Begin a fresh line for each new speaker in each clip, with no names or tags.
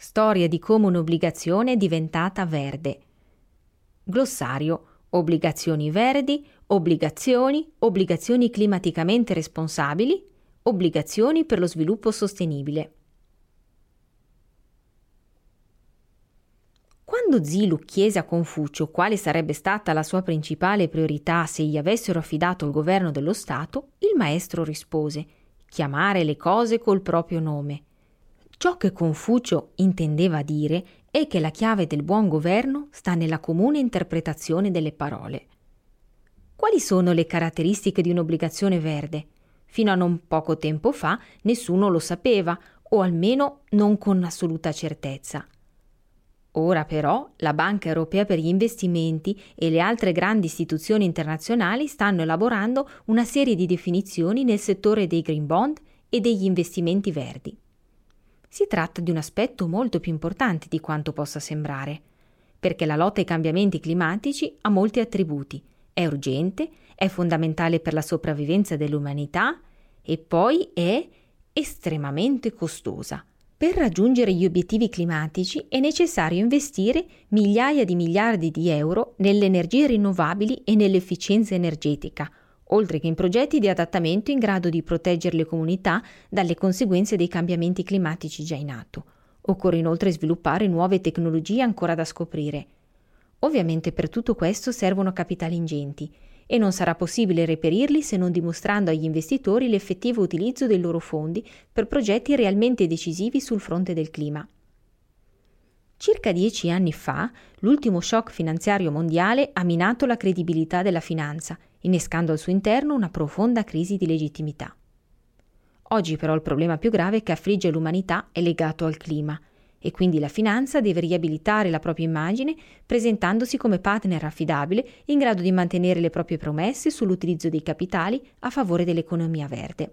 Storia di come un'obbligazione è diventata verde. Glossario. Obbligazioni verdi, obbligazioni, obbligazioni climaticamente responsabili, obbligazioni per lo sviluppo sostenibile. Quando Zilu chiese a Confucio quale sarebbe stata la sua principale priorità se gli avessero affidato il governo dello Stato, il maestro rispose chiamare le cose col proprio nome. Ciò che Confucio intendeva dire è che la chiave del buon governo sta nella comune interpretazione delle parole. Quali sono le caratteristiche di un'obbligazione verde? Fino a non poco tempo fa nessuno lo sapeva, o almeno non con assoluta certezza. Ora però la Banca Europea per gli investimenti e le altre grandi istituzioni internazionali stanno elaborando una serie di definizioni nel settore dei green bond e degli investimenti verdi. Si tratta di un aspetto molto più importante di quanto possa sembrare, perché la lotta ai cambiamenti climatici ha molti attributi, è urgente, è fondamentale per la sopravvivenza dell'umanità e poi è estremamente costosa. Per raggiungere gli obiettivi climatici è necessario investire migliaia di miliardi di euro nelle energie rinnovabili e nell'efficienza energetica, oltre che in progetti di adattamento in grado di proteggere le comunità dalle conseguenze dei cambiamenti climatici già in atto. Occorre inoltre sviluppare nuove tecnologie ancora da scoprire. Ovviamente per tutto questo servono capitali ingenti e non sarà possibile reperirli se non dimostrando agli investitori l'effettivo utilizzo dei loro fondi per progetti realmente decisivi sul fronte del clima. Circa dieci anni fa, l'ultimo shock finanziario mondiale ha minato la credibilità della finanza, innescando al suo interno una profonda crisi di legittimità. Oggi però il problema più grave che affligge l'umanità è legato al clima e quindi la finanza deve riabilitare la propria immagine presentandosi come partner affidabile in grado di mantenere le proprie promesse sull'utilizzo dei capitali a favore dell'economia verde.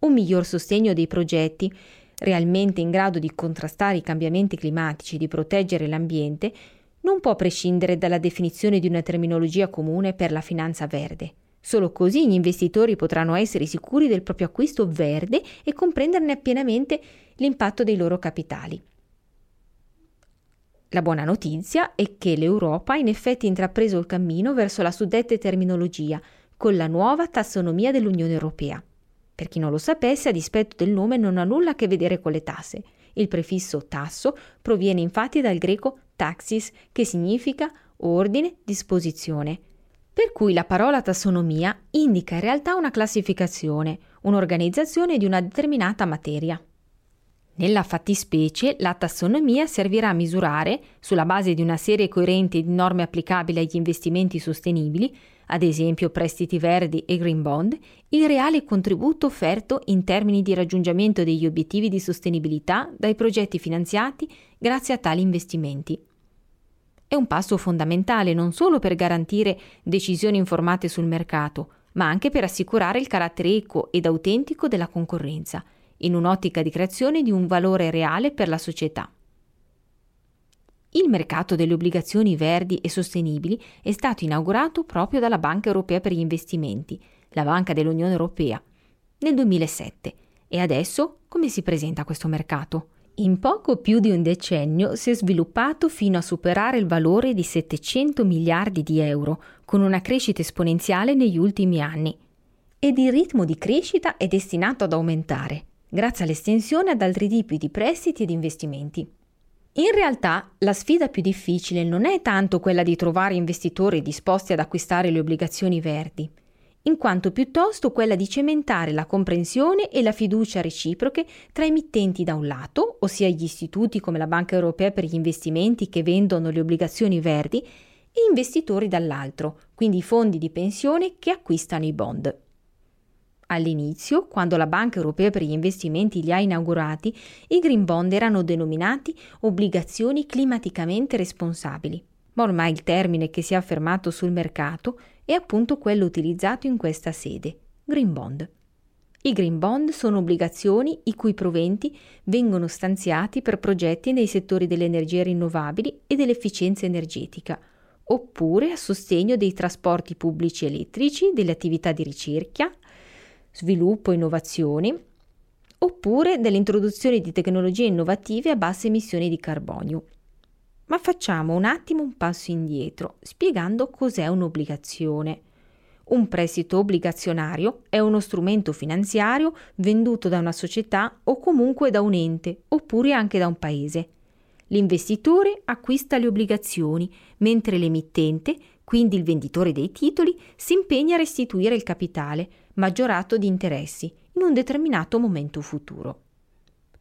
Un miglior sostegno dei progetti realmente in grado di contrastare i cambiamenti climatici e di proteggere l'ambiente non può prescindere dalla definizione di una terminologia comune per la finanza verde. Solo così gli investitori potranno essere sicuri del proprio acquisto verde e comprenderne pienamente l'impatto dei loro capitali. La buona notizia è che l'Europa ha in effetti intrapreso il cammino verso la suddetta terminologia con la nuova tassonomia dell'Unione Europea. Per chi non lo sapesse, a dispetto del nome non ha nulla a che vedere con le tasse. Il prefisso tasso proviene infatti dal greco taxis, che significa ordine, disposizione. Per cui la parola tassonomia indica in realtà una classificazione, un'organizzazione di una determinata materia. Nella fattispecie, la tassonomia servirà a misurare, sulla base di una serie coerente di norme applicabili agli investimenti sostenibili, ad esempio prestiti verdi e green bond, il reale contributo offerto in termini di raggiungimento degli obiettivi di sostenibilità dai progetti finanziati grazie a tali investimenti. È un passo fondamentale non solo per garantire decisioni informate sul mercato, ma anche per assicurare il carattere equo ed autentico della concorrenza – in un'ottica di creazione di un valore reale per la società. Il mercato delle obbligazioni verdi e sostenibili è stato inaugurato proprio dalla Banca Europea per gli Investimenti, la Banca dell'Unione Europea, nel 2007. E adesso come si presenta questo mercato? In poco più di un decennio si è sviluppato fino a superare il valore di 700 miliardi di euro, con una crescita esponenziale negli ultimi anni. Ed il ritmo di crescita è destinato ad aumentare grazie all'estensione ad altri tipi di prestiti ed investimenti. In realtà la sfida più difficile non è tanto quella di trovare investitori disposti ad acquistare le obbligazioni verdi, in quanto piuttosto quella di cementare la comprensione e la fiducia reciproche tra emittenti da un lato, ossia gli istituti come la Banca Europea per gli investimenti che vendono le obbligazioni verdi, e investitori dall'altro, quindi i fondi di pensione che acquistano i bond. All'inizio, quando la Banca Europea per gli investimenti li ha inaugurati, i green bond erano denominati obbligazioni climaticamente responsabili. Ma ormai il termine che si è affermato sul mercato è appunto quello utilizzato in questa sede, green bond. I green bond sono obbligazioni i cui proventi vengono stanziati per progetti nei settori delle energie rinnovabili e dell'efficienza energetica, oppure a sostegno dei trasporti pubblici elettrici, delle attività di ricerca, sviluppo e innovazioni, oppure dell'introduzione di tecnologie innovative a basse emissioni di carbonio. Ma facciamo un attimo un passo indietro, spiegando cos'è un'obbligazione. Un prestito obbligazionario è uno strumento finanziario venduto da una società o comunque da un ente, oppure anche da un paese. L'investitore acquista le obbligazioni, mentre l'emittente, quindi il venditore dei titoli, si impegna a restituire il capitale, maggiorato di interessi, in un determinato momento futuro.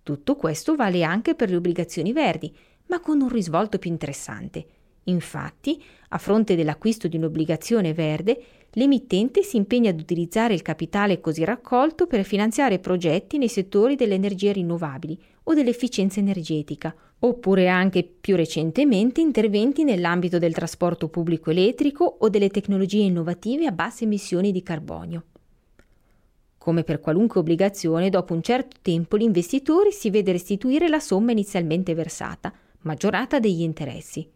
Tutto questo vale anche per le obbligazioni verdi, ma con un risvolto più interessante. Infatti, a fronte dell'acquisto di un'obbligazione verde, l'emittente si impegna ad utilizzare il capitale così raccolto per finanziare progetti nei settori delle energie rinnovabili o dell'efficienza energetica, oppure anche più recentemente interventi nell'ambito del trasporto pubblico elettrico o delle tecnologie innovative a basse emissioni di carbonio. Come per qualunque obbligazione, dopo un certo tempo l'investitore si vede restituire la somma inizialmente versata, maggiorata degli interessi.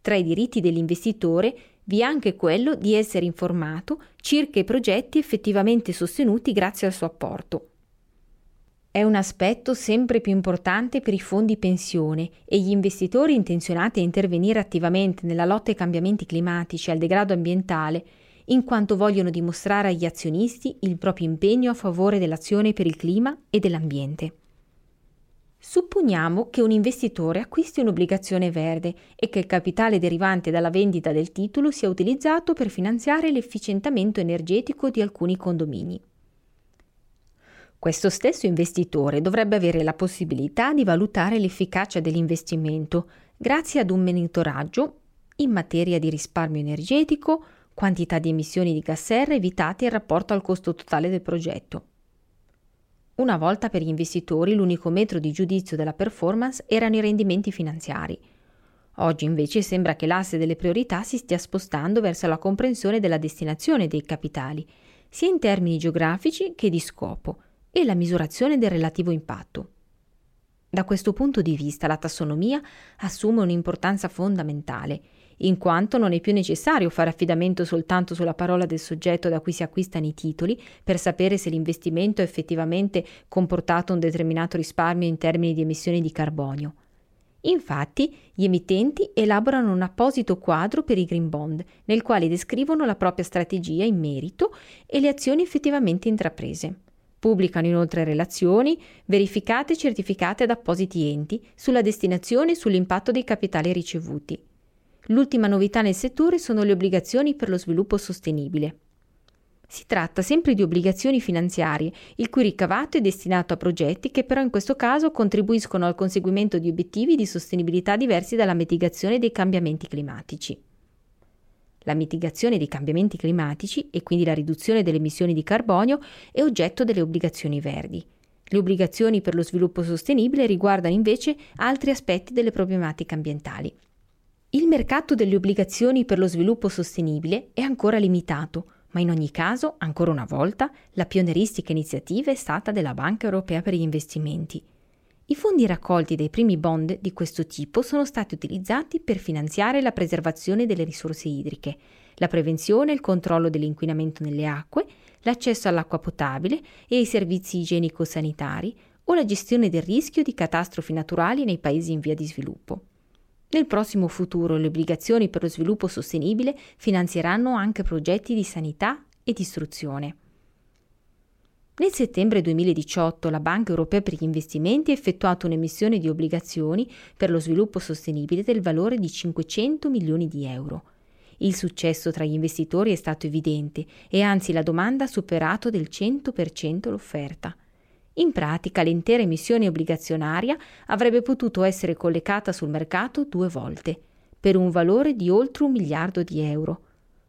Tra i diritti dell'investitore vi è anche quello di essere informato circa i progetti effettivamente sostenuti grazie al suo apporto. È un aspetto sempre più importante per i fondi pensione e gli investitori intenzionati a intervenire attivamente nella lotta ai cambiamenti climatici e al degrado ambientale in quanto vogliono dimostrare agli azionisti il proprio impegno a favore dell'azione per il clima e dell'ambiente. Supponiamo che un investitore acquisti un'obbligazione verde e che il capitale derivante dalla vendita del titolo sia utilizzato per finanziare l'efficientamento energetico di alcuni condomini. Questo stesso investitore dovrebbe avere la possibilità di valutare l'efficacia dell'investimento grazie ad un monitoraggio in materia di risparmio energetico, quantità di emissioni di gas serra evitate in rapporto al costo totale del progetto. Una volta per gli investitori l'unico metro di giudizio della performance erano i rendimenti finanziari. Oggi invece sembra che l'asse delle priorità si stia spostando verso la comprensione della destinazione dei capitali, sia in termini geografici che di scopo, e la misurazione del relativo impatto. Da questo punto di vista la tassonomia assume un'importanza fondamentale in quanto non è più necessario fare affidamento soltanto sulla parola del soggetto da cui si acquistano i titoli per sapere se l'investimento ha effettivamente comportato un determinato risparmio in termini di emissioni di carbonio. Infatti, gli emittenti elaborano un apposito quadro per i green bond, nel quale descrivono la propria strategia in merito e le azioni effettivamente intraprese. Pubblicano inoltre relazioni, verificate e certificate ad appositi enti, sulla destinazione e sull'impatto dei capitali ricevuti. L'ultima novità nel settore sono le obbligazioni per lo sviluppo sostenibile. Si tratta sempre di obbligazioni finanziarie, il cui ricavato è destinato a progetti che però in questo caso contribuiscono al conseguimento di obiettivi di sostenibilità diversi dalla mitigazione dei cambiamenti climatici. La mitigazione dei cambiamenti climatici e quindi la riduzione delle emissioni di carbonio è oggetto delle obbligazioni verdi. Le obbligazioni per lo sviluppo sostenibile riguardano invece altri aspetti delle problematiche ambientali. Il mercato delle obbligazioni per lo sviluppo sostenibile è ancora limitato, ma in ogni caso, ancora una volta, la pioneristica iniziativa è stata della Banca Europea per gli investimenti. I fondi raccolti dai primi bond di questo tipo sono stati utilizzati per finanziare la preservazione delle risorse idriche, la prevenzione e il controllo dell'inquinamento nelle acque, l'accesso all'acqua potabile e ai servizi igienico-sanitari o la gestione del rischio di catastrofi naturali nei paesi in via di sviluppo. Nel prossimo futuro le obbligazioni per lo sviluppo sostenibile finanzieranno anche progetti di sanità e di istruzione. Nel settembre 2018 la Banca Europea per gli Investimenti ha effettuato un'emissione di obbligazioni per lo sviluppo sostenibile del valore di 500 milioni di euro. Il successo tra gli investitori è stato evidente e anzi la domanda ha superato del 100% l'offerta. In pratica l'intera emissione obbligazionaria avrebbe potuto essere collocata sul mercato due volte, per un valore di oltre un miliardo di euro.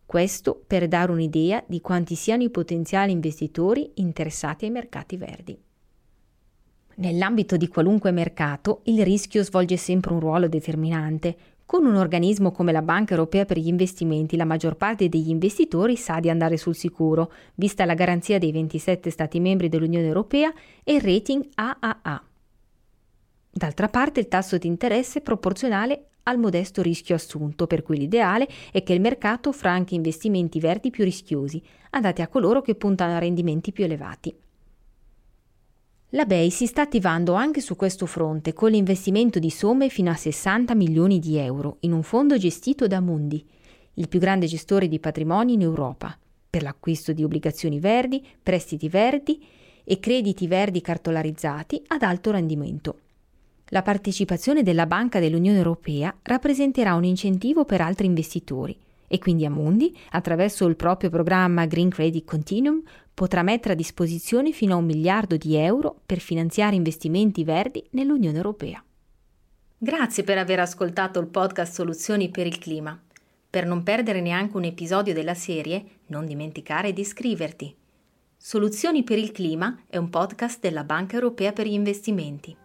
Questo per dare un'idea di quanti siano i potenziali investitori interessati ai mercati verdi. Nell'ambito di qualunque mercato il rischio svolge sempre un ruolo determinante, con un organismo come la Banca Europea per gli investimenti, la maggior parte degli investitori sa di andare sul sicuro, vista la garanzia dei 27 Stati membri dell'Unione Europea e il rating AAA. D'altra parte il tasso di interesse è proporzionale al modesto rischio assunto, per cui l'ideale è che il mercato offra anche investimenti verdi più rischiosi, adatti a coloro che puntano a rendimenti più elevati. La BEI si sta attivando anche su questo fronte con l'investimento di somme fino a 60 milioni di euro in un fondo gestito da Mundi, il più grande gestore di patrimoni in Europa, per l'acquisto di obbligazioni verdi, prestiti verdi e crediti verdi cartolarizzati ad alto rendimento. La partecipazione della Banca dell'Unione Europea rappresenterà un incentivo per altri investitori e quindi Amundi, attraverso il proprio programma Green Credit Continuum, potrà mettere a disposizione fino a un miliardo di euro per finanziare investimenti verdi nell'Unione Europea. Grazie per aver ascoltato il podcast Soluzioni per il Clima. Per non perdere neanche un episodio della serie, non dimenticare di iscriverti. Soluzioni per il Clima è un podcast della Banca Europea per gli Investimenti.